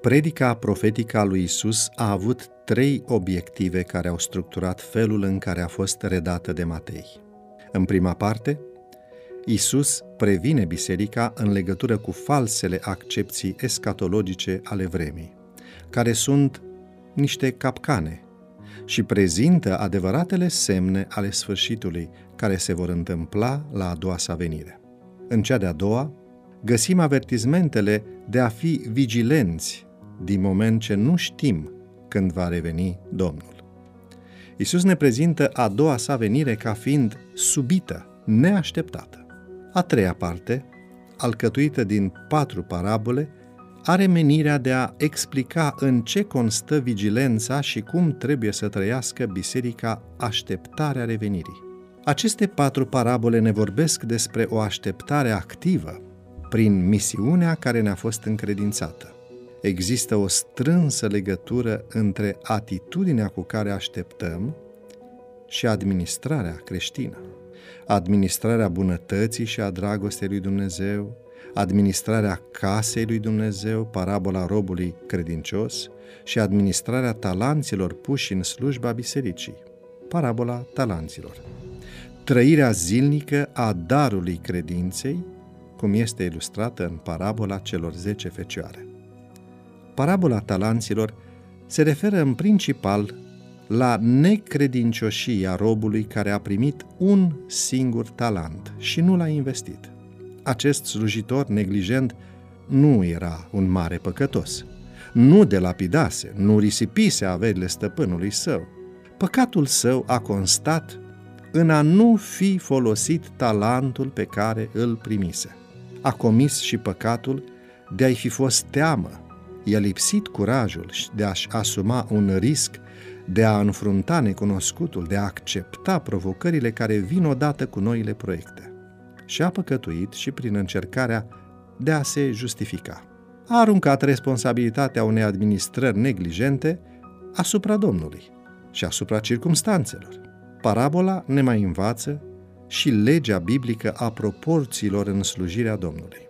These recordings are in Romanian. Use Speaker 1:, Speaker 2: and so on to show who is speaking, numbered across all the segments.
Speaker 1: Predica profetică a lui Isus a avut trei obiective care au structurat felul în care a fost redată de Matei. În prima parte, Isus previne biserica în legătură cu falsele accepții escatologice ale vremii, care sunt niște capcane și prezintă adevăratele semne ale sfârșitului care se vor întâmpla la a doua sa venire. În cea de-a doua, găsim avertizmentele de a fi vigilenți din moment ce nu știm când va reveni Domnul. Isus ne prezintă a doua sa venire ca fiind subită, neașteptată. A treia parte, alcătuită din patru parabole, are menirea de a explica în ce constă vigilența și cum trebuie să trăiască biserica așteptarea revenirii. Aceste patru parabole ne vorbesc despre o așteptare activă prin misiunea care ne-a fost încredințată. Există o strânsă legătură între atitudinea cu care așteptăm și administrarea creștină. Administrarea bunătății și a dragostei lui Dumnezeu, administrarea casei lui Dumnezeu, parabola robului credincios, și administrarea talanților puși în slujba bisericii, parabola talanților. Trăirea zilnică a darului credinței, cum este ilustrată în parabola celor zece fecioare. Parabola talanților se referă în principal la necredincioșia robului care a primit un singur talent și nu l-a investit. Acest slujitor neglijent nu era un mare păcătos. Nu delapidase, nu risipise averile stăpânului său. Păcatul său a constat în a nu fi folosit talentul pe care îl primise. A comis și păcatul de a-i fi fost teamă. I-a lipsit curajul de a-și asuma un risc, de a înfrunta necunoscutul, de a accepta provocările care vin odată cu noile proiecte. Și a păcătuit și prin încercarea de a se justifica. A aruncat responsabilitatea unei administrări neglijente asupra Domnului și asupra circumstanțelor. Parabola ne mai învață și legea biblică a proporțiilor în slujirea Domnului.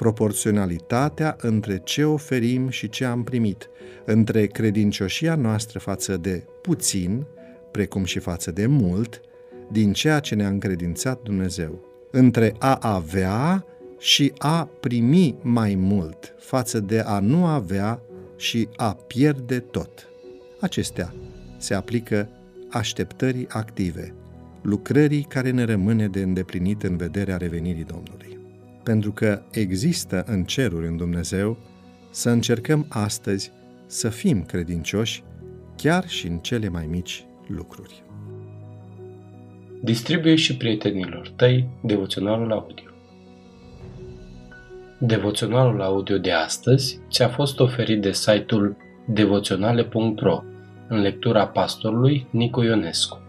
Speaker 1: Proporționalitatea între ce oferim și ce am primit, între credincioșia noastră față de puțin, precum și față de mult, din ceea ce ne-a încredințat Dumnezeu, între a avea și a primi mai mult, față de a nu avea și a pierde tot. Acestea se aplică așteptării active, lucrării care ne rămâne de îndeplinit în vederea revenirii Domnului. Pentru că există în ceruri în Dumnezeu, să încercăm astăzi să fim credincioși chiar și în cele mai mici lucruri.
Speaker 2: Distribuie și prietenilor tăi devoționalul audio. Devoționalul audio de astăzi ți-a fost oferit de site-ul devoționale.ro în lectura pastorului Nicu Ionescu.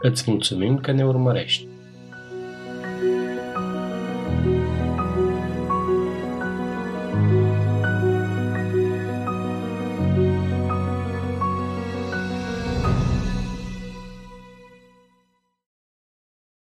Speaker 2: Îți mulțumim că ne urmărești!